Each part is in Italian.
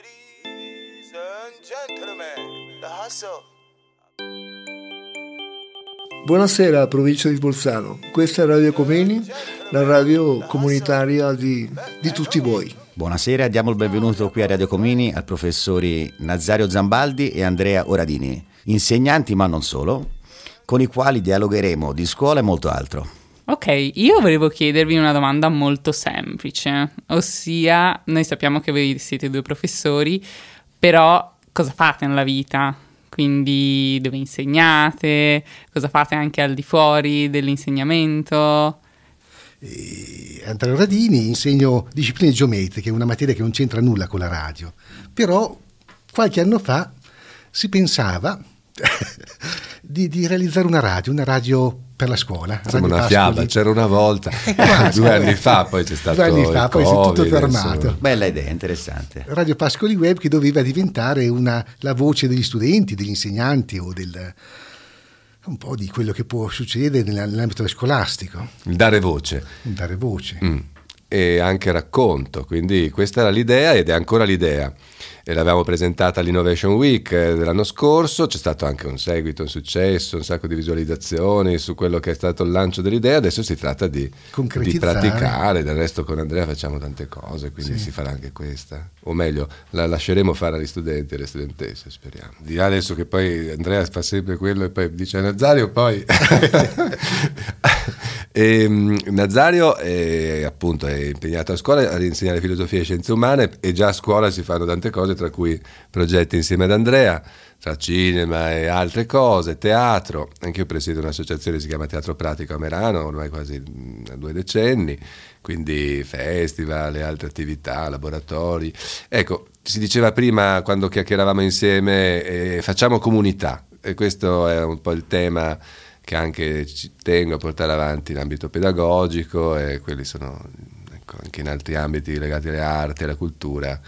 Ladies and gentlemen, the hustle. Buonasera provincia di Bolzano, questa è Radio Comeni, la radio comunitaria di, di tutti voi. Buonasera, diamo il benvenuto qui a Radio Comini al professori Nazario Zambaldi e Andrea Oradini, insegnanti ma non solo, con i quali dialogheremo di scuola e molto altro. Ok, io volevo chiedervi una domanda molto semplice, ossia noi sappiamo che voi siete due professori, però cosa fate nella vita? Quindi dove insegnate? Cosa fate anche al di fuori dell'insegnamento? Eh, Andrea Radini insegno discipline geometriche, una materia che non c'entra nulla con la radio, però qualche anno fa si pensava di, di realizzare una radio, una radio per la scuola. Radio una Pascoli. fiaba, c'era una volta, quasi, due eh. anni fa poi c'è stato Due anni fa, il poi si è tutto Covid, fermato. insomma. Bella idea, interessante. Radio Pascoli Web che doveva diventare una- la voce degli studenti, degli insegnanti o del, un po' di quello che può succedere nella- nell'ambito scolastico, Il dare voce dare voce. Mm. e anche racconto, quindi questa era l'idea ed è ancora l'idea. L'avevamo presentata all'Innovation Week eh, dell'anno scorso, c'è stato anche un seguito, un successo, un sacco di visualizzazioni su quello che è stato il lancio dell'idea, adesso si tratta di, di praticare, del resto con Andrea facciamo tante cose, quindi si farà anche questa, o meglio, la lasceremo fare agli studenti e alle studentesse, speriamo. Di là adesso che poi Andrea fa sempre quello e poi dice Nazario, poi... E, mm, Nazario è, appunto, è impegnato a scuola ad insegnare filosofia e scienze umane. E già a scuola si fanno tante cose, tra cui progetti insieme ad Andrea, tra cinema e altre cose, teatro. Anche io presiedo un'associazione che si chiama Teatro Pratico a Merano, ormai quasi mm, due decenni, quindi festival e altre attività, laboratori. Ecco, si diceva prima quando chiacchieravamo insieme, eh, facciamo comunità e questo è un po' il tema che anche ci tengo a portare avanti in ambito pedagogico e quelli sono ecco, anche in altri ambiti legati alle arti, alla cultura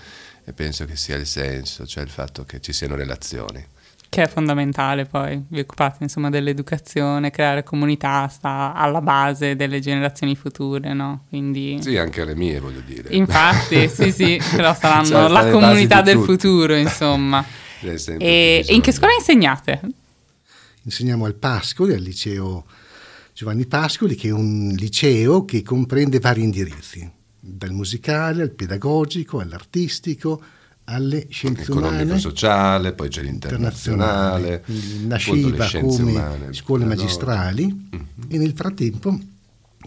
e penso che sia il senso, cioè il fatto che ci siano relazioni. Che è fondamentale poi, vi occupate insomma dell'educazione, creare comunità sta alla base delle generazioni future, no? Quindi... Sì, anche alle mie voglio dire. Infatti, sì sì, però saranno Cioè, la comunità del tutto. futuro insomma. E, in che scuola insegnate? Insegniamo al Pascoli, al liceo Giovanni Pascoli, che è un liceo che comprende vari indirizzi, dal musicale al pedagogico, all'artistico, alle scienze umane. Economico-sociale, poi c'è l'internazionale, nasceva come umane, scuole pedagogiche. magistrali Mhm. e nel frattempo,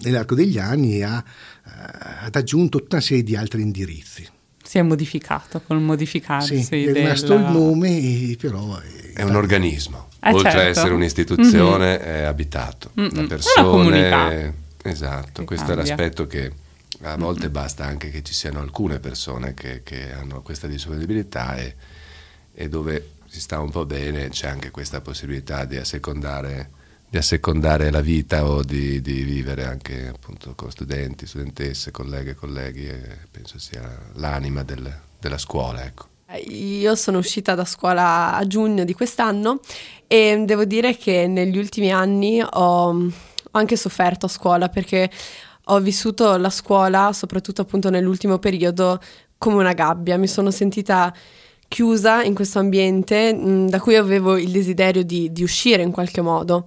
nell'arco degli anni, ha, eh, ad aggiunto tutta una serie di altri indirizzi. Si è modificato col modificarsi Sì, è della- rimasto il nome, però È un organismo, Eh, oltre a certo. essere un'istituzione è abitato Mm-mm. da Una persone. comunità. Esatto, Che questo è cambia. l'aspetto che a volte basta anche che ci siano alcune persone che, che hanno questa disponibilità e, e dove si sta un po' bene c'è anche questa possibilità di assecondare, di assecondare la vita o di, di vivere anche appunto con studenti, studentesse, colleghe e colleghi e penso sia l'anima del- della scuola. Ecco. Io sono uscita da scuola a giugno di quest'anno e devo dire che negli ultimi anni ho, ho anche sofferto a scuola perché ho vissuto la scuola, soprattutto appunto nell'ultimo periodo, come una gabbia. Mi sono sentita chiusa in questo ambiente mh, da cui avevo il desiderio di, di uscire in qualche modo.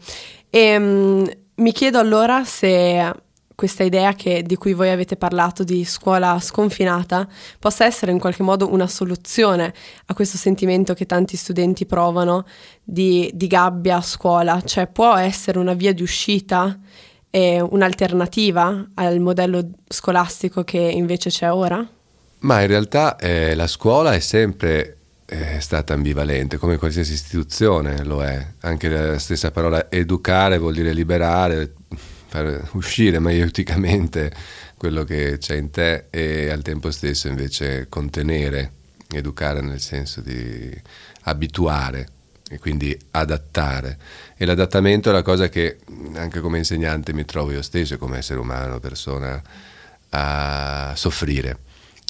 E mh, mi chiedo allora se questa idea che- di cui voi avete parlato di scuola sconfinata possa essere in qualche modo una soluzione a questo sentimento che tanti studenti provano di, di gabbia a scuola, cioè può essere una via di uscita e un'alternativa al modello scolastico che invece c'è ora? Ma in realtà eh, la scuola è sempre eh, stata ambivalente, come qualsiasi istituzione lo è. Anche la stessa parola educare vuol dire liberare, far uscire maieuticamente quello che c'è in te e al tempo stesso invece contenere, educare nel senso di abituare e quindi adattare. E l'adattamento è la cosa che anche come insegnante mi trovo io stesso, come essere umano, persona, a soffrire.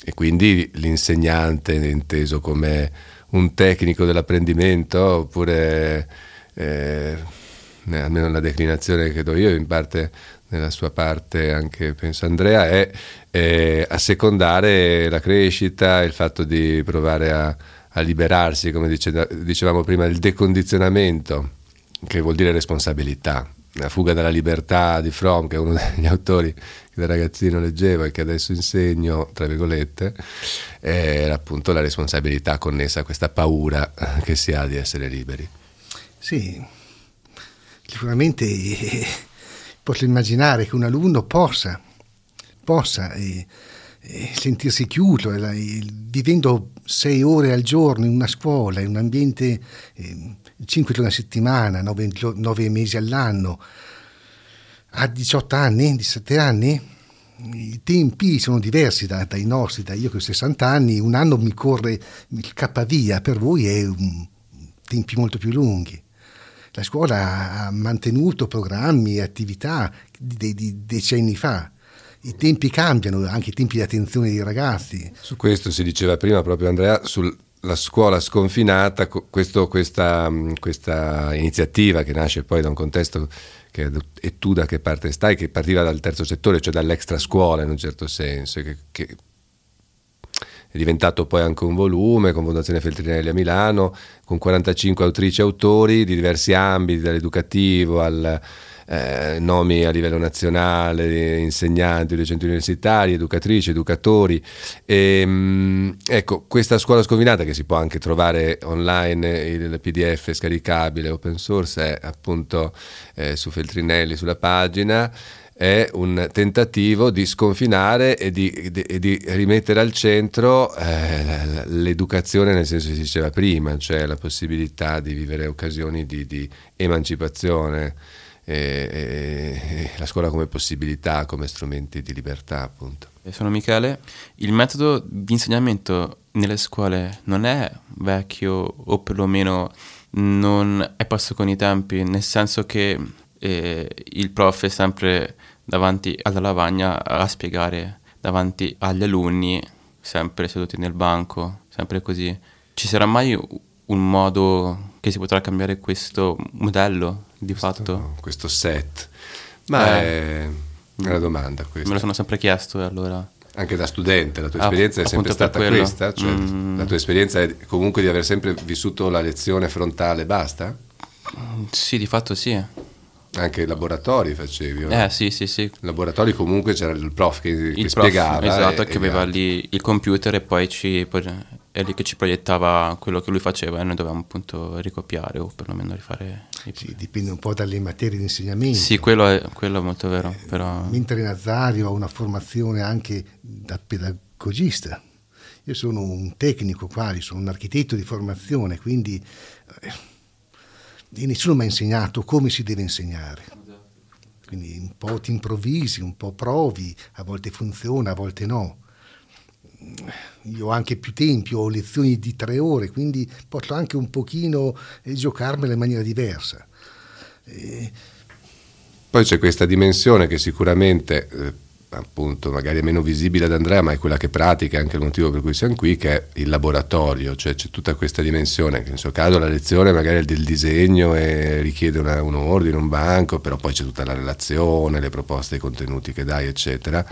E quindi l'insegnante inteso come un tecnico dell'apprendimento oppure eh, almeno la declinazione che do io in parte nella sua parte anche penso Andrea, è eh, assecondare la crescita, il fatto di provare a, a liberarsi, come dice, dicevamo prima, il decondizionamento, che vuol dire responsabilità. La fuga dalla libertà di Fromm, che è uno degli autori che da ragazzino leggevo e che adesso insegno, tra virgolette, è appunto la responsabilità connessa a questa paura che si ha di essere liberi. Sì, sicuramente posso immaginare che un alunno possa, possa eh, eh, sentirsi chiuso, eh, vivendo sei ore al giorno in una scuola, in un ambiente eh, cinque giorni a settimana, nove, nove, mesi all'anno, a 18 anni, 17 anni, i tempi sono diversi da, dai nostri, da io che ho 60 anni, un anno mi corre, mi scappa via, per voi è un, tempi molto più lunghi. La scuola ha mantenuto programmi e attività di, di decenni fa. I tempi cambiano, anche i tempi di attenzione dei ragazzi. Su questo si diceva prima proprio Andrea, sulla scuola sconfinata, questo, questa, questa, iniziativa che nasce poi da un contesto che, e tu da che parte stai, che partiva dal terzo settore, cioè dall'extra scuola in un certo senso, che, che è diventato poi anche un volume con Fondazione Feltrinelli a Milano, con 45 autrici e autori di diversi ambiti, dall'educativo al eh, nomi a livello nazionale, insegnanti, docenti universitari, educatrici, educatori. E, ehm, ecco, questa scuola sconfinata che si può anche trovare online, il PDF scaricabile, open source, è appunto eh, su Feltrinelli sulla pagina è un tentativo di sconfinare e di, di, di rimettere al centro eh, l'educazione nel senso che si diceva prima, cioè la possibilità di vivere occasioni di, di emancipazione, e, e, la scuola come possibilità, come strumenti di libertà appunto. Sono Michele, il metodo di insegnamento nelle scuole non è vecchio o perlomeno non è passo con i tempi, nel senso che eh, il prof è sempre davanti alla lavagna a spiegare davanti agli alunni, sempre seduti nel banco, sempre così. Ci sarà mai un modo che si potrà cambiare questo modello di questo, fatto? Questo set. Ma eh, è una domanda questa. Me lo sono sempre chiesto e allora... Anche da studente, la tua ah, esperienza è sempre stata questa? Cioè, mm. La tua esperienza è comunque di aver sempre vissuto la lezione frontale, basta? Sì, di fatto sì. Anche i laboratori facevi? Eh sì, sì, sì. Laboratori comunque c'era il prof che, il che prof, spiegava. Esatto, e, che aveva lì il computer e poi, ci, è lì che ci proiettava quello che lui faceva e noi dovevamo appunto ricopiare o perlomeno rifare. Sì, dipende un po' dalle materie di insegnamento. Sì, quello è, quello è molto vero. Eh, però... Mentre Nazario ha una formazione anche da pedagogista. Io sono un tecnico quasi, sono un architetto di formazione, quindi... Eh, nessuno mi ha insegnato come si deve insegnare. Quindi un po' ti improvvisi, un po' provi, a volte funziona, a volte no. Io ho anche più tempi, ho lezioni di tre ore, quindi posso anche un pochino eh, giocarmela in maniera diversa. E... Poi c'è questa dimensione che sicuramente eh, appunto magari è meno visibile ad Andrea, ma è quella che pratica, anche il motivo per cui siamo qui, che è il laboratorio, cioè c'è tutta questa dimensione, che nel suo caso la lezione magari è del disegno e richiede una, un ordine, un banco, però poi c'è tutta la relazione, le proposte, i contenuti che dai, eccetera.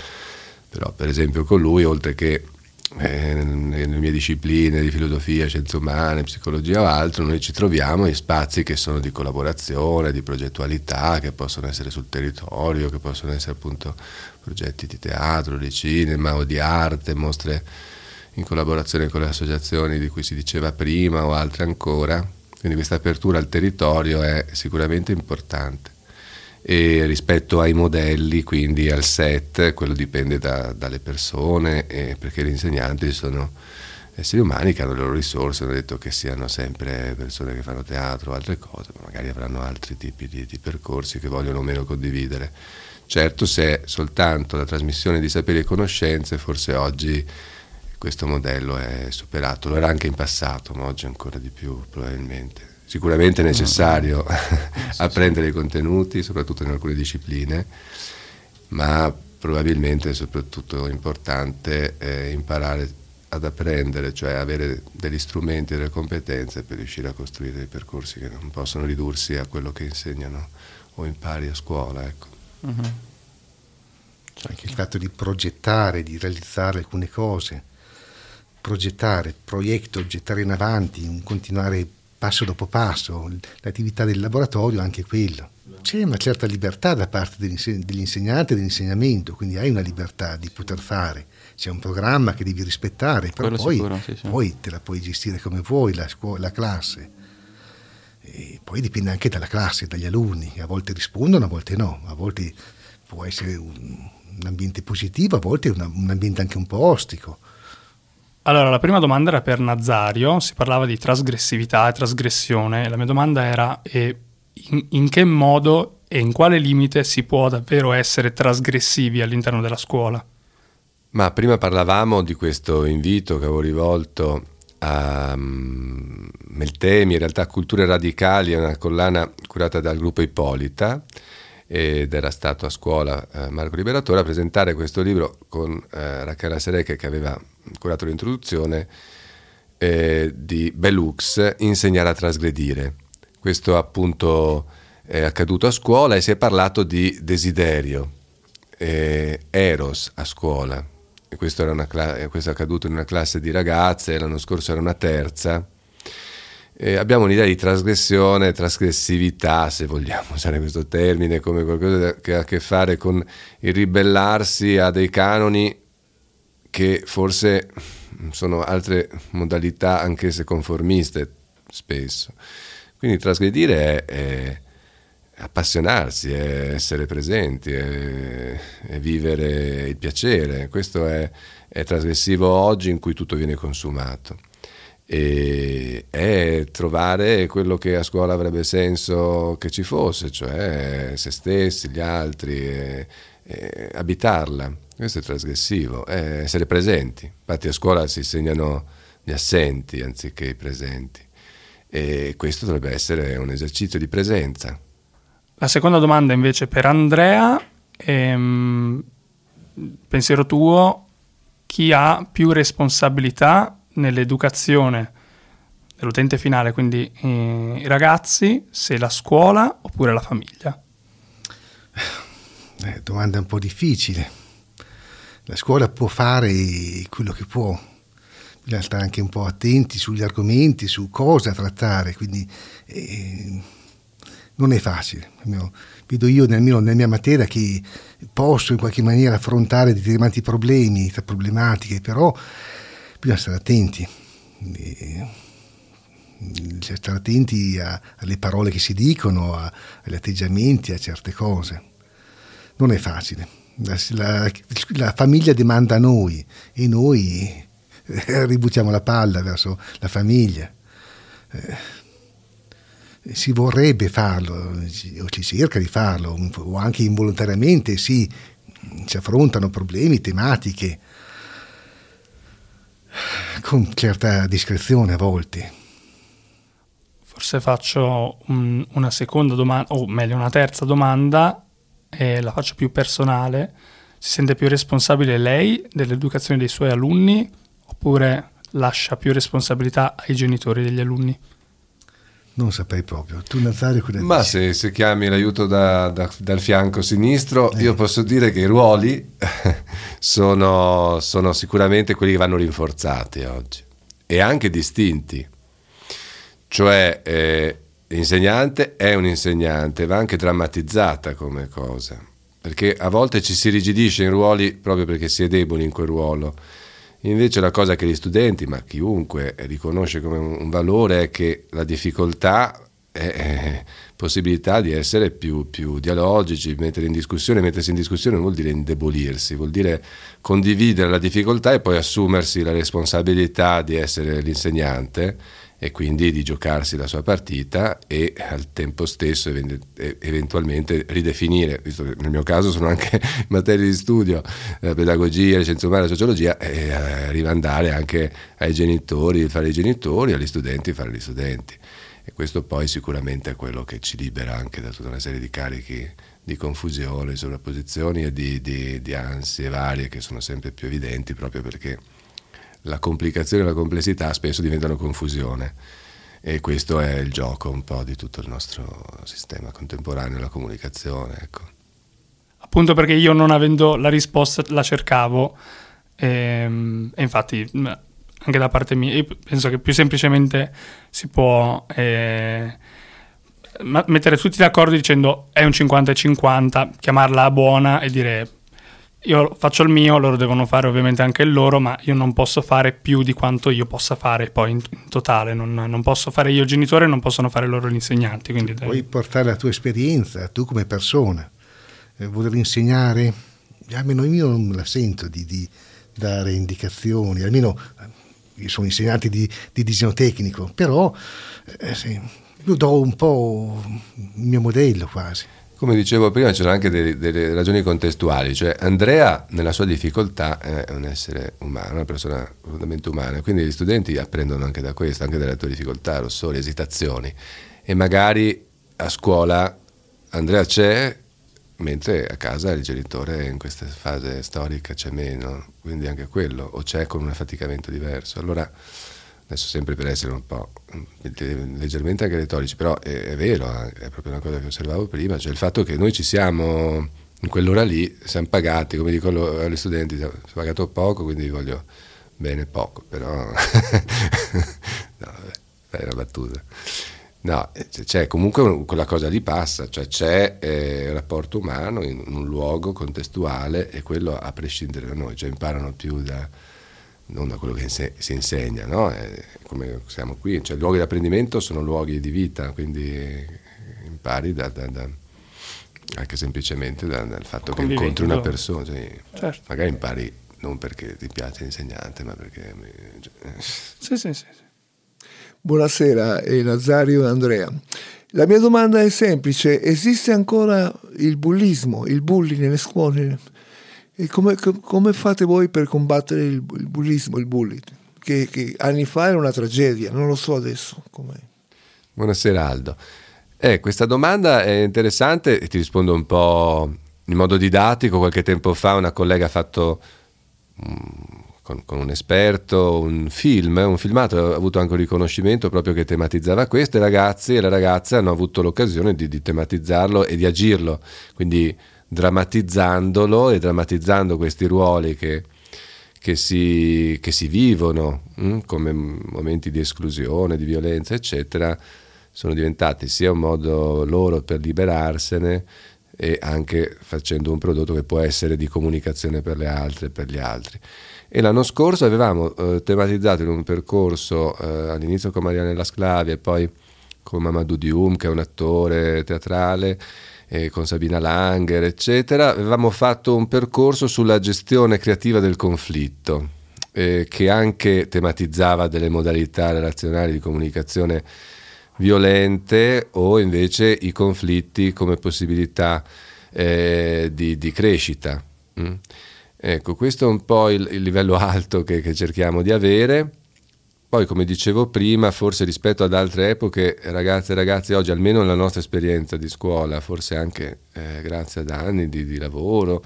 Però per esempio con lui, oltre che eh, nelle mie discipline di filosofia, scienze umane, psicologia o altro, noi ci troviamo in spazi che sono di collaborazione, di progettualità, che possono essere sul territorio, che possono essere appunto progetti di teatro, di cinema o di arte, mostre in collaborazione con le associazioni di cui si diceva prima o altre ancora. Quindi questa apertura al territorio è sicuramente importante. E rispetto ai modelli, quindi al set, quello dipende da, dalle persone, perché gli insegnanti sono esseri umani che hanno le loro risorse, hanno detto che siano sempre persone che fanno teatro o altre cose, ma magari avranno altri tipi di, di percorsi che vogliono o meno condividere. Certo, se è soltanto la trasmissione di saperi e conoscenze, forse oggi questo modello è superato, lo era anche in passato, ma oggi ancora di più probabilmente. Sicuramente è necessario mm. apprendere i contenuti, soprattutto in alcune discipline, ma probabilmente è soprattutto importante eh, imparare ad apprendere, cioè avere degli strumenti e delle competenze per riuscire a costruire dei percorsi che non possono ridursi a quello che insegnano o impari a scuola. Ecco. Uh-huh. Cioè anche il fatto di progettare, di realizzare alcune cose, progettare, proietto, gettare in avanti, un continuare passo dopo passo, l'attività del laboratorio è anche quello. C'è una certa libertà da parte dell'insegnante e dell'insegnamento, quindi hai una libertà di poter fare. C'è un programma che devi rispettare, però poi, sicuro, sì, sì. poi, te la puoi gestire come vuoi, la, scuola, la classe. E poi dipende anche dalla classe, dagli alunni. A volte rispondono, a volte no. A volte può essere un, un ambiente positivo, a volte una, un ambiente anche un po' ostico. Allora, la prima domanda era per Nazario, si parlava di trasgressività e trasgressione. La mia domanda era eh, in, in, che modo e in quale limite si può davvero essere trasgressivi all'interno della scuola? Ma prima parlavamo di questo invito che avevo rivolto a um, Meltemi, in realtà Culture Radicali, è una collana curata dal gruppo Ippolita ed era stato a scuola eh, Marco Liberatore a presentare questo libro con eh, Rachela Sereche che aveva curato l'introduzione eh, di Belux, Insegnare a trasgredire. Questo appunto è accaduto a scuola e si è parlato di desiderio, eh, eros a scuola. E questo, cla- questo è accaduto in una classe di ragazze, l'anno scorso era una terza eh, abbiamo un'idea di trasgressione, trasgressività, se vogliamo usare questo termine, come qualcosa che ha a che fare con il ribellarsi a dei canoni che forse sono altre modalità, anche se conformiste spesso. Quindi trasgredire è, è appassionarsi, è essere presenti, è, è, vivere il piacere. Questo è, è trasgressivo oggi in cui tutto viene consumato e è trovare quello che a scuola avrebbe senso che ci fosse, cioè se stessi, gli altri, abitarla. Questo è trasgressivo, è essere presenti. Infatti a scuola si insegnano gli assenti anziché i presenti e questo dovrebbe essere un esercizio di presenza. La seconda domanda invece per Andrea, ehm, pensiero tuo, chi ha più responsabilità nell'educazione dell'utente finale, quindi eh, i ragazzi, se la scuola oppure la famiglia? Eh, domanda un po' difficile. La scuola può fare quello che può, bisogna stare anche un po' attenti sugli argomenti, su cosa trattare, quindi eh, non è facile. Vedo io nel mio, nella mia materia che posso in qualche maniera affrontare determinati problemi, problematiche, però bisogna stare attenti. Bisogna stare attenti a, alle parole che si dicono, a, agli atteggiamenti, a certe cose. Non è facile. La, la, famiglia demanda a noi e noi eh, ributtiamo la palla verso la famiglia. Eh, si vorrebbe farlo, o si cerca di farlo, o anche involontariamente sì, si affrontano problemi, tematiche, con certa discrezione a volte. Forse faccio un, una seconda domanda, o meglio una terza domanda, e la faccio più personale. Si sente più responsabile lei dell'educazione dei suoi alunni oppure lascia più responsabilità ai genitori degli alunni? Non saprei proprio. Tu Nazario cosa Ma se, se, chiami l'aiuto da, da, dal fianco sinistro, eh. io posso dire che i ruoli sono, sono, sicuramente quelli che vanno rinforzati oggi e anche distinti. Cioè eh, l'insegnante è un insegnante, va anche drammatizzata come cosa, perché a volte ci si rigidisce in ruoli proprio perché si è deboli in quel ruolo. Invece la cosa che gli studenti, ma chiunque riconosce come un valore è che la difficoltà è possibilità di essere più, più dialogici, mettere in discussione, mettersi in discussione non vuol dire indebolirsi, vuol dire condividere la difficoltà e poi assumersi la responsabilità di essere l'insegnante e quindi di giocarsi la sua partita e al tempo stesso eventualmente ridefinire, visto che nel mio caso sono anche materie di studio, la pedagogia, le scienze umane, sociologia, e eh, rimandare anche ai genitori fare i genitori, agli studenti fare gli studenti. E questo poi sicuramente è quello che ci libera anche da tutta una serie di carichi di confusione, sovrapposizioni e di, di, di ansie varie che sono sempre più evidenti proprio perché la complicazione e la complessità spesso diventano confusione e questo è il gioco un po' di tutto il nostro sistema contemporaneo, la comunicazione. Ecco. appunto perché io non avendo la risposta la cercavo ehm, e infatti anche da parte mia penso che più semplicemente si può eh, mettere tutti d'accordo dicendo è un 50-50, chiamarla buona e dire io faccio il mio, loro devono fare ovviamente anche il loro, ma io non posso fare più di quanto io possa fare poi in, in totale, non, non, posso fare io genitore, non possono fare loro gli insegnanti. Quindi Puoi portare la tua esperienza, tu come persona, eh, voler insegnare, almeno io non la sento di, di dare indicazioni, almeno eh, io sono insegnante di, di disegno tecnico, però eh, sì, io do un po' il mio modello quasi. Come dicevo prima, ci sono anche delle, delle, ragioni contestuali, cioè Andrea nella sua difficoltà è un essere umano, una persona profondamente umana, quindi gli studenti apprendono anche da questo, anche dalle tue difficoltà, rossori, esitazioni. E magari a scuola Andrea c'è mentre a casa il genitore in questa fase storica c'è meno, quindi anche quello, o c'è con un affaticamento diverso. Allora adesso sempre per essere un po' leggermente anche retorici, però è, è, vero, eh, è proprio una cosa che osservavo prima, cioè il fatto che noi ci siamo in quell'ora lì, siamo pagati, come dico agli studenti, siamo pagato poco, quindi voglio bene poco, però no, vabbè, è una battuta. No, eh, c'è comunque quella cosa lì passa, cioè c'è eh, il rapporto umano in un luogo contestuale e quello a prescindere da noi, cioè imparano più da non da quello che si insegna, no? come siamo qui, cioè, luoghi di apprendimento sono luoghi di vita, quindi impari da, da, da, anche semplicemente dal fatto che incontri una persona, cioè, certo. magari impari non perché ti piace l'insegnante, ma perché... Cioè, sì, sì, sì. Buonasera, è Nazario e Andrea. La mia domanda è semplice, esiste ancora il bullismo, il bullying nelle scuole? E come, come, fate voi per combattere il, il bullismo, il bullying? Che, che, anni fa era una tragedia, non lo so adesso. Com'è. Buonasera Aldo. Eh, questa domanda è interessante e ti rispondo un po' in modo didattico. Qualche tempo fa una collega ha fatto um, con, con, un esperto un film, un filmato, ha avuto anche un riconoscimento proprio che tematizzava questo. I ragazzi e le ragazze hanno avuto l'occasione di, di tematizzarlo e di agirlo. Quindi drammatizzandolo e drammatizzando questi ruoli che, che, si, che si, vivono mh, hm, come momenti di esclusione, di violenza, eccetera, sono diventati sia un modo loro per liberarsene e anche facendo un prodotto che può essere di comunicazione per le altre e per gli altri. E l'anno scorso avevamo eh, tematizzato in un percorso eh, all'inizio con Marianella Sclavi e poi con Mamadou Dioum, che è un attore teatrale, eh, con Sabina Langer, eccetera, avevamo fatto un percorso sulla gestione creativa del conflitto, eh, che anche tematizzava delle modalità relazionali di comunicazione violente o invece i conflitti come possibilità eh, di, di, crescita. Mm? Ecco, questo è un po' il, il livello alto che, che cerchiamo di avere. Poi, come dicevo prima, forse rispetto ad altre epoche, ragazze e ragazzi oggi, almeno nella nostra esperienza di scuola, forse anche eh, grazie ad anni di, di, lavoro,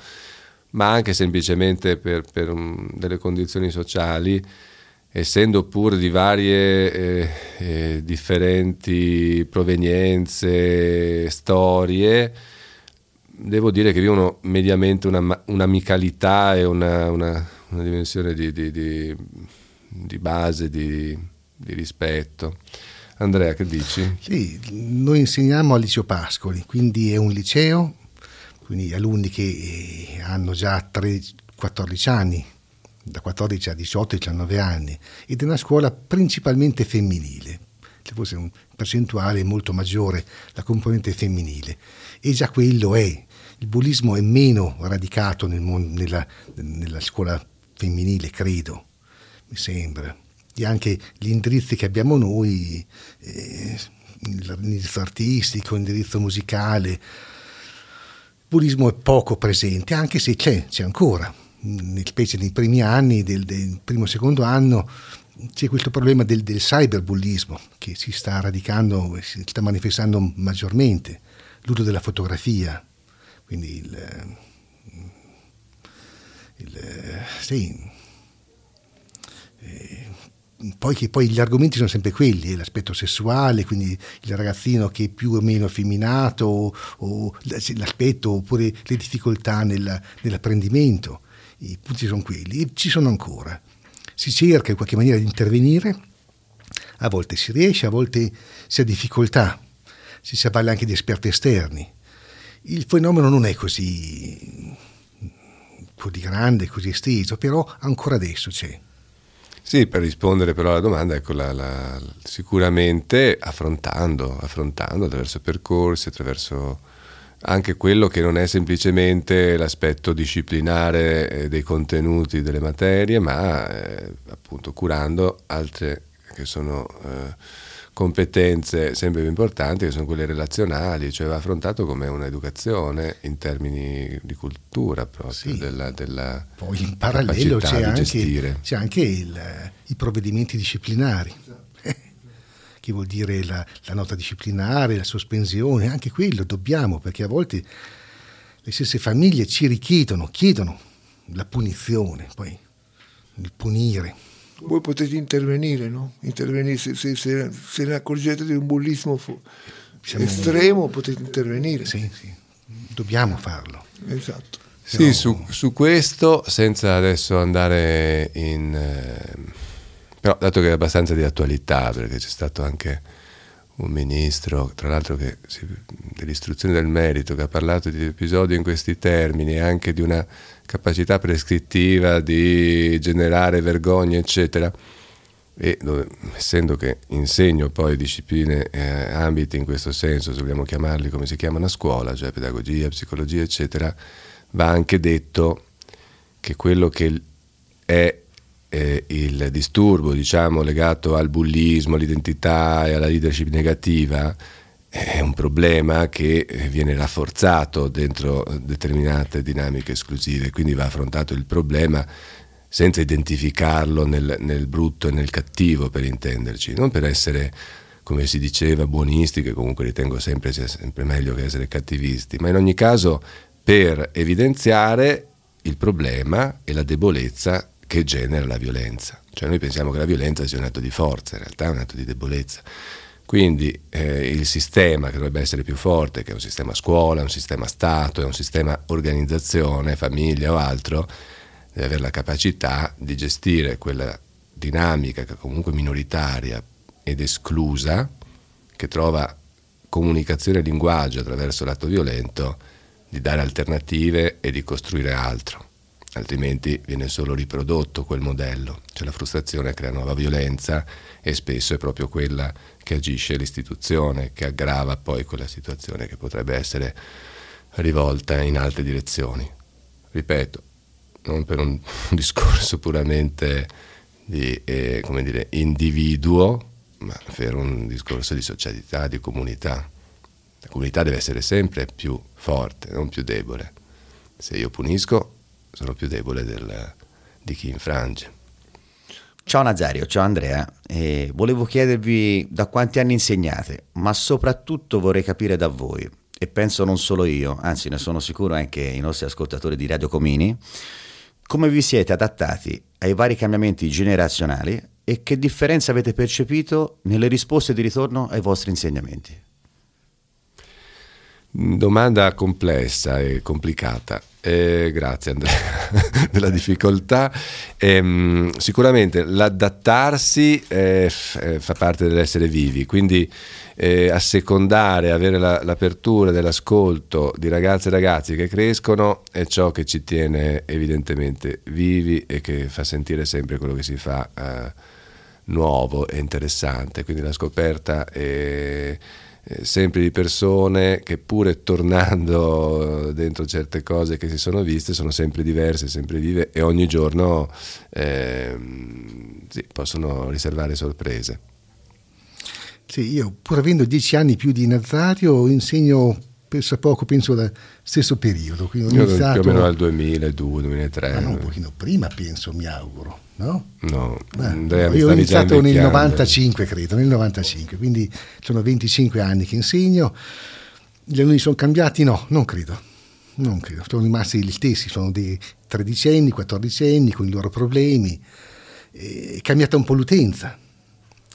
ma anche semplicemente per, per um, delle condizioni sociali, essendo pur di varie eh, eh, differenti provenienze, storie, devo dire che vivono mediamente una, un'amicalità e una, una, una dimensione di, di, di di base, di, di rispetto. Andrea, che dici? Sì, noi insegniamo al liceo Pascoli, quindi è un liceo, quindi alunni che eh, hanno già 13, 14 anni, da 14 a 18 19 anni, ed è una scuola principalmente femminile, forse un percentuale molto maggiore la componente femminile, e già quello è, il bullismo è meno radicato nel, nella, nella scuola femminile, credo mi sembra. E anche gli indirizzi che abbiamo noi, eh, l'indirizzo artistico, l'indirizzo musicale, il buddismo è poco presente, anche se c'è, c'è ancora. Specie nei primi anni, del, del primo e secondo anno, c'è questo problema del, del cyberbullismo che si sta radicando, si sta manifestando maggiormente, l'uso della fotografia, quindi il, il, sì, poi che poi gli argomenti sono sempre quelli, l'aspetto sessuale, quindi il ragazzino che è più o meno effeminato, o, o l'aspetto oppure le difficoltà nel, nell'apprendimento, i punti sono quelli e ci sono ancora. Si cerca in qualche maniera di intervenire, a volte si riesce, a volte si ha difficoltà, si si avvale anche di esperti esterni. Il fenomeno non è così, così grande, così esteso, però ancora adesso c'è. Sì, per rispondere però alla domanda, ecco, la, la, sicuramente affrontando, affrontando attraverso percorsi, attraverso anche quello che non è semplicemente l'aspetto disciplinare eh, dei contenuti delle materie, ma eh, appunto curando altre che sono... Eh, competenze sempre più importanti che sono quelle relazionali, cioè va affrontato come un'educazione in termini di cultura proprio, sì. della, della Poi in parallelo c'è anche, c'è anche, il, i provvedimenti disciplinari, che vuol dire la, la nota disciplinare, la sospensione, anche quello dobbiamo, perché a volte le stesse famiglie ci richiedono, chiedono la punizione, poi il punire voi potete intervenire, no? intervenire se, se, se, se, ne accorgete di un bullismo fu- estremo potete intervenire. Sì, sì, dobbiamo farlo. Esatto. Sì, no... su, su, questo, senza adesso andare in... Eh, però dato che è abbastanza di attualità, perché c'è stato anche un ministro, tra l'altro che, dell'istruzione del merito, che ha parlato di episodi in questi termini anche di una capacità prescrittiva di generare vergogna, eccetera. E dove, essendo che insegno poi discipline, eh, ambiti in questo senso, se vogliamo chiamarli come si chiamano a scuola, cioè pedagogia, psicologia, eccetera, va anche detto che quello che è eh, il disturbo, diciamo, legato al bullismo, all'identità e alla leadership negativa, è un problema che eh, viene rafforzato dentro determinate dinamiche esclusive, quindi va affrontato il problema senza identificarlo nel, nel, brutto e nel cattivo, per intenderci, non per essere, come si diceva, buonisti, che comunque ritengo sempre sia sempre meglio che essere cattivisti, ma in ogni caso per evidenziare il problema e la debolezza che genera la violenza. Cioè noi pensiamo che la violenza sia un atto di forza, in realtà è un atto di debolezza. Quindi eh, il sistema che dovrebbe essere più forte, che è un sistema scuola, un sistema Stato, è un sistema organizzazione, famiglia o altro, deve avere la capacità di gestire quella dinamica che comunque minoritaria ed esclusa, che trova comunicazione e linguaggio attraverso l'atto violento, di dare alternative e di costruire altro altrimenti viene solo riprodotto quel modello, cioè la frustrazione crea nuova violenza e spesso è proprio quella che agisce l'istituzione, che aggrava poi quella situazione che potrebbe essere rivolta in altre direzioni. Ripeto, non per un discorso puramente di eh, dire, individuo, ma per un discorso di socialità, di comunità. La comunità deve essere sempre più forte, non più debole. Se io punisco, sono più debole del, di chi infrange. Ciao Nazario, ciao Andrea, e volevo chiedervi da quanti anni insegnate, ma soprattutto vorrei capire da voi, e penso non solo io, anzi ne sono sicuro anche i nostri ascoltatori di Radio Comini, come vi siete adattati ai vari cambiamenti generazionali e che differenza avete percepito nelle risposte di ritorno ai vostri insegnamenti? Domanda complessa e complicata. Eh, grazie Andrea della difficoltà. Eh, sicuramente l'adattarsi eh, fa parte dell'essere vivi, quindi eh, assecondare, avere la, l'apertura dell'ascolto di ragazze e ragazzi che crescono è ciò che ci tiene evidentemente vivi e che fa sentire sempre quello che si fa eh, nuovo e interessante. Quindi la scoperta è eh, sempre di persone che pure tornando dentro certe cose che si sono viste sono sempre diverse, sempre vive e ogni giorno eh, sì, possono riservare sorprese. Sì, io pur avendo dieci anni più di Nazario insegno penso poco, penso allo stesso periodo. Quindi ho iniziato... Più o meno al 2002, 2003. Ma no, un pochino prima penso, mi auguro no? No, Beh, io ho iniziato nel 95, credo, nel 95, quindi sono 25 anni che insegno. Gli alunni sono cambiati? No, non credo. Non credo, sono rimasti gli stessi, sono dei tredicenni, quattordicenni con i loro problemi. È cambiata un po' l'utenza,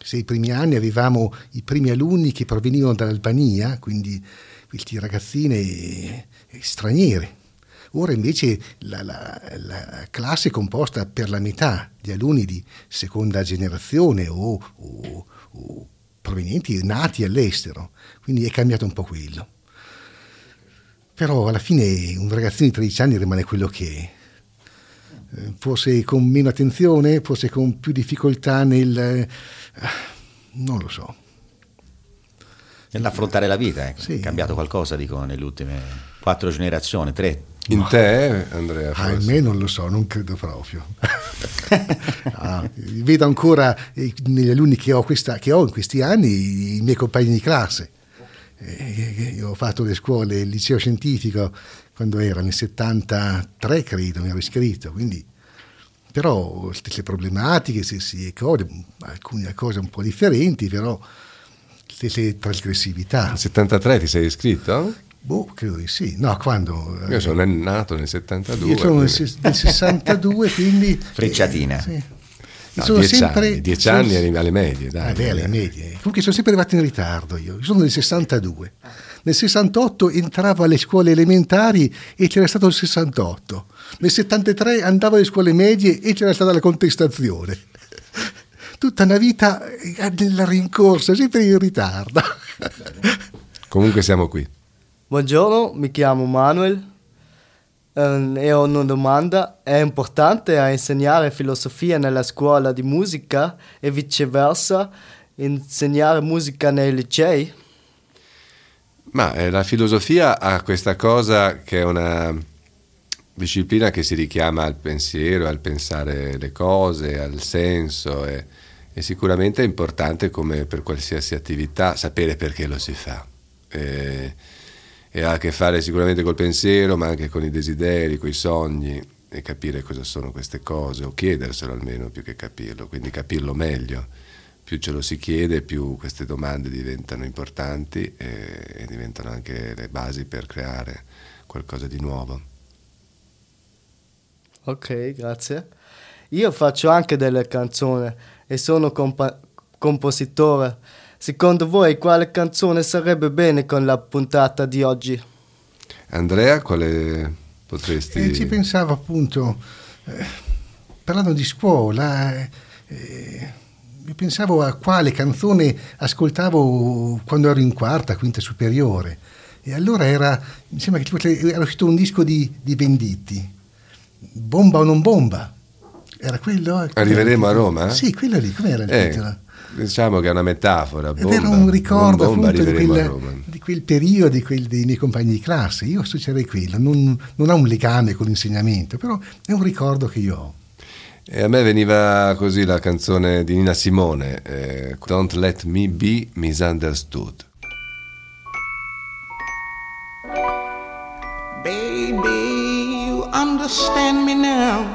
Se i primi anni avevamo i primi alunni che provenivano dall'Albania, quindi questi ragazzine eh, straniere. Ora invece la, la, la, classe è composta per la metà di alunni di seconda generazione o, o, o provenienti, nati all'estero, quindi è cambiato un po' quello. Però alla fine un ragazzino di 13 anni rimane quello che è. Eh, forse con meno attenzione, forse con più difficoltà nel... Eh, non lo so. Nell'affrontare la vita, ecco. sì. è cambiato qualcosa, dico, nelle ultime quattro generazioni, tre. In te, Andrea? Ah, in me non lo so, non credo proprio. ah, vedo ancora eh, negli alunni che ho, questa, che ho, in questi anni i miei compagni di classe. Eh, io ho fatto le scuole, il liceo scientifico quando era nel 73, credo, mi ero iscritto, quindi però stesse problematiche, stesse cose, alcune cose un po' differenti, però stesse trasgressività. Nel 73 ti sei iscritto? Boh, credo di sì. No, quando? Io sono nato nel 72. Io sono nel, nel 62, quindi... Frecciatina. Eh, sì. No, sono dieci sempre, anni, dieci sono, anni eri alle medie, dai. Ah, beh, alle medie. Comunque sono sempre arrivato in ritardo io. Io sono del 62. Nel 68 entravo alle scuole elementari e c'era stato il 68. Nel 73 andavo alle scuole medie e c'era stata la contestazione. Tutta una vita nella rincorsa, sempre in ritardo. Comunque siamo qui. Buongiorno, mi chiamo Manuel ehm, e ho una domanda. È importante insegnare filosofia nella scuola di musica e viceversa insegnare musica nei licei? Ma eh, la filosofia ha questa cosa che è una disciplina che si richiama al pensiero, al pensare le cose, al senso e, e sicuramente è importante come per qualsiasi attività sapere perché lo si fa. E, e ha a che fare sicuramente col pensiero, ma anche con i desideri, con i sogni e capire cosa sono queste cose, o chiederselo almeno più che capirlo, quindi capirlo meglio. Più ce lo si chiede, più queste domande diventano importanti e, e diventano anche le basi per creare qualcosa di nuovo. Ok, grazie. Io faccio anche delle canzoni e sono compa- compositore Secondo voi quale canzone sarebbe bene con la puntata di oggi? Andrea, quale potresti... Eh, ci pensavo appunto, eh, parlando di scuola, eh, pensavo a quale canzone ascoltavo quando ero in quarta, quinta superiore. E allora era, mi sembra che era uscito un disco di, di Venditti, Bomba o non bomba. Era quello? Arriveremo a Roma? Sì, quello lì, com'era il eh, titolo? Diciamo che è una metafora. Bomba, Ed era un ricordo bomba, appunto di quel, di quel, periodo, di quel, dei miei compagni di classe. Io associerei quello, non, non, ha un legame con l'insegnamento, però è un ricordo che io ho. E a me veniva così la canzone di Nina Simone, eh, Don't Let Me Be Misunderstood. Baby, you understand me now.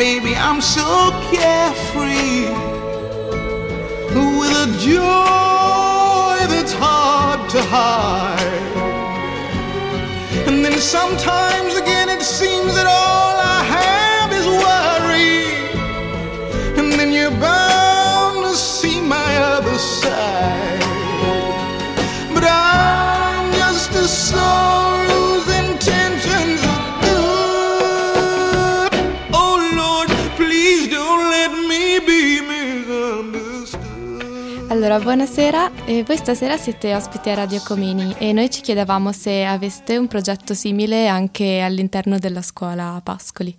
Baby, I'm so carefree with a joy that's hard to hide. And then sometimes Allora, buonasera. Eh, voi stasera siete ospiti a Radio Comini e noi ci chiedevamo se aveste un progetto simile anche all'interno della scuola Pascoli.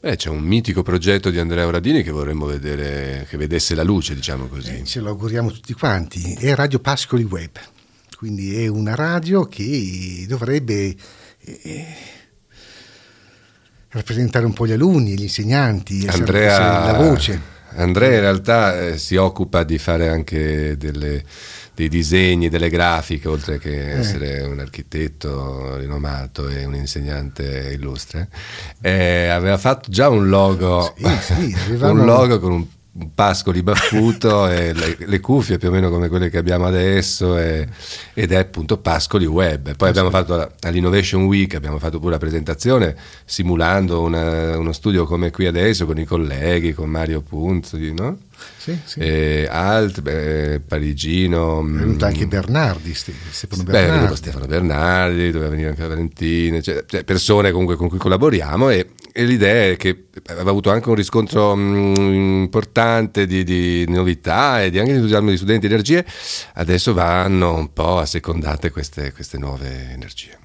Beh, c'è un mitico progetto di Andrea Oradini che vorremmo vedere, che vedesse la luce, diciamo così. Eh, ce lo auguriamo tutti quanti. È Radio Pascoli Web. quindi è una radio che dovrebbe eh, rappresentare un po' gli alunni, gli insegnanti, Andrea, la voce. Andrea in realtà eh, si occupa di fare anche delle, dei disegni, delle grafiche, oltre che Eh. essere un architetto rinomato e un insegnante illustre. Eh, aveva fatto già un logo, Sì, sì, un logo con un pascoli baffuto e le, le cuffie più o meno come quelle che abbiamo adesso e- ed è appunto Pascoli Web. Poi abbiamo fatto la- all'Innovation Week, abbiamo fatto pure la presentazione simulando una- uno studio come qui adesso con i colleghi, con Mario Punzi, no? Sì, sì. E Alt, beh, Parigino. È venuto mm, anche Bernardi, Ste- Stefano Beh, Bernardi. venuto Stefano Bernardi, doveva venire anche Valentina, cioè, cioè, persone comunque con cui collaboriamo e, e l'idea è che aveva avuto anche un riscontro mm, importante di, di novità e di anche entusiasmo di studenti e energie, adesso vanno un po' a secondate queste, queste nuove energie.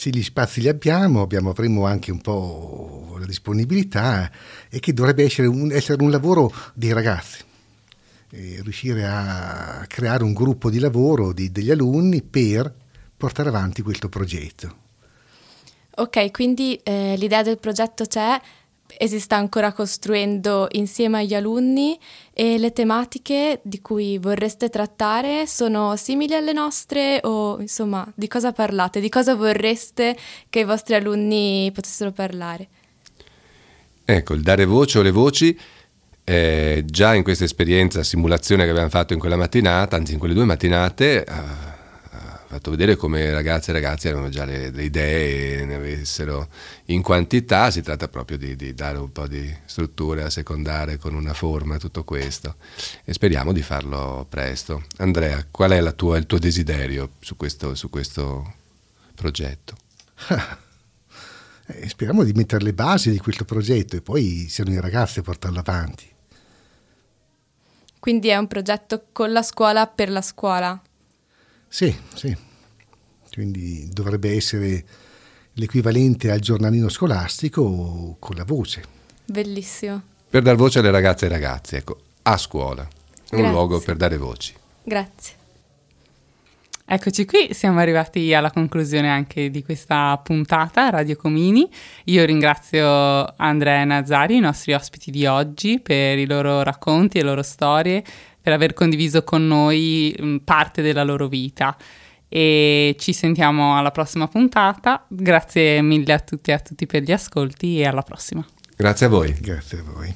Sì, gli spazi li abbiamo, abbiamo, avremo anche un po' la disponibilità e che dovrebbe essere un, essere un lavoro dei ragazzi. Riuscire a creare un gruppo di lavoro di- degli alunni per portare avanti questo progetto. Ok, quindi eh, l'idea del progetto c'è, si sta ancora costruendo insieme agli alunni e le tematiche di cui vorreste trattare sono simili alle nostre o insomma di cosa parlate, di cosa vorreste che i vostri alunni potessero parlare? Ecco, il dare voce o le voci, eh, già in questa esperienza, simulazione che abbiamo fatto in quella mattinata, anzi in quelle due mattinate, ha fatto vedere come ragazze e ragazzi avevano già le, le idee e ne avessero in quantità, si tratta proprio di, di dare un po' di strutture a secondare con una forma tutto questo e speriamo di farlo presto. Andrea, qual è la tua- il tuo desiderio su questo, su questo progetto? Eh, speriamo di mettere le basi di questo progetto e poi siano i ragazzi a portarlo avanti. Quindi è un progetto con la scuola per la scuola. Sì, sì. Quindi dovrebbe essere l'equivalente al giornalino scolastico con la voce. Bellissimo. Per dar voce alle ragazze e ai ragazzi, ecco, a scuola, un Grazie. luogo per dare voci. Grazie. Eccoci qui, siamo arrivati alla conclusione anche di questa puntata Radio Comini. Io ringrazio Andrea e Nazari, i nostri ospiti di oggi, per i loro racconti e le loro storie, per aver condiviso con noi mh, parte della loro vita. E ci sentiamo alla prossima puntata. Grazie mille a tutti e a tutti per gli ascolti e alla prossima. Grazie a voi. Grazie a voi.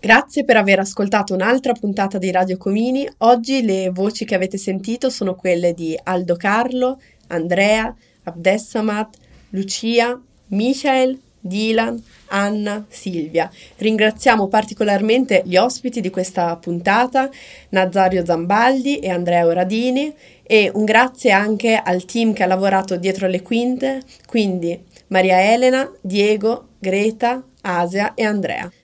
Grazie per aver ascoltato un'altra puntata di Radio Comini. Oggi le voci che avete sentito sono quelle di Aldo Carlo, Andrea, Abdessamat, Lucia, Michael, Dylan, Anna, Silvia. Ringraziamo particolarmente gli ospiti di questa puntata, Nazario Zambaldi e Andrea Oradini e un grazie anche al team che ha lavorato dietro le quinte, quindi Maria Elena, Diego, Greta, Asia e Andrea.